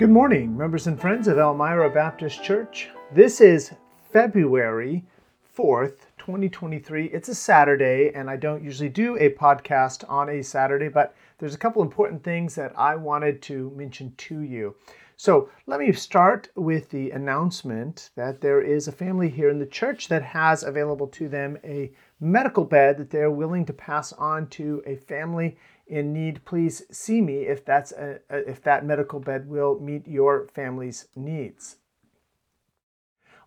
Good morning, members and friends of Elmira Baptist Church. This is February 4th, 2023. It's a Saturday, and I don't usually do a podcast on a Saturday, but there's a couple important things that I wanted to mention to you. So let me start with the announcement that there is a family here in the church that has available to them a medical bed that they're willing to pass on to a family in need, please see me if that's a, if that medical bed will meet your family's needs.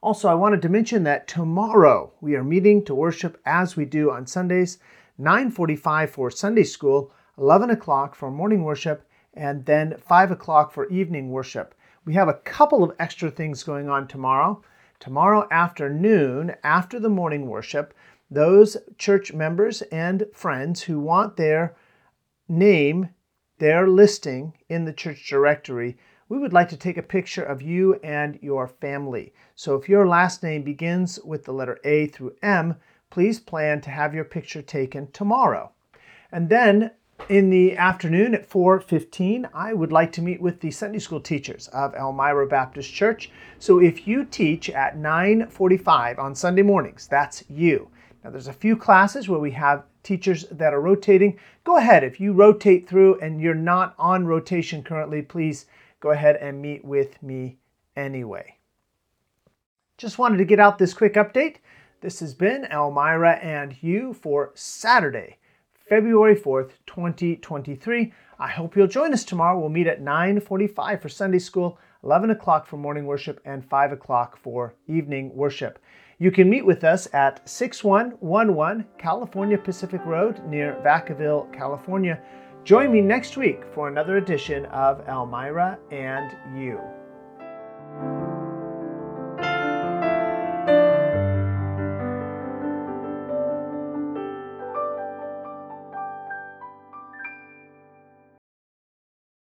Also, I wanted to mention that tomorrow we are meeting to worship as we do on Sundays, 9:45 for Sunday school, 11 o'clock for morning worship, and then 5 o'clock for evening worship. We have a couple of extra things going on tomorrow. Tomorrow afternoon, after the morning worship, those church members and friends who want their name their listing in the church directory, we would like to take a picture of you and your family. So if your last name begins with the letter A through M, please plan to have your picture taken tomorrow. And then in the afternoon at 4:15, I would like to meet with the Sunday school teachers of Elmira Baptist Church. So if you teach at 9:45 on Sunday mornings, that's you. Now there's a few classes where we have teachers that are rotating, go ahead. If you rotate through and you're not on rotation currently, please go ahead and meet with me anyway. Just wanted to get out this quick update. This has been Elmira and you for Saturday, February 4th, 2023. I hope you'll join us tomorrow. We'll meet at 9:45 for Sunday school, 11 o'clock for morning worship, and 5 o'clock for evening worship. You can meet with us at 6111 California Pacific Road near Vacaville, California. Join me next week for another edition of Elmira and You.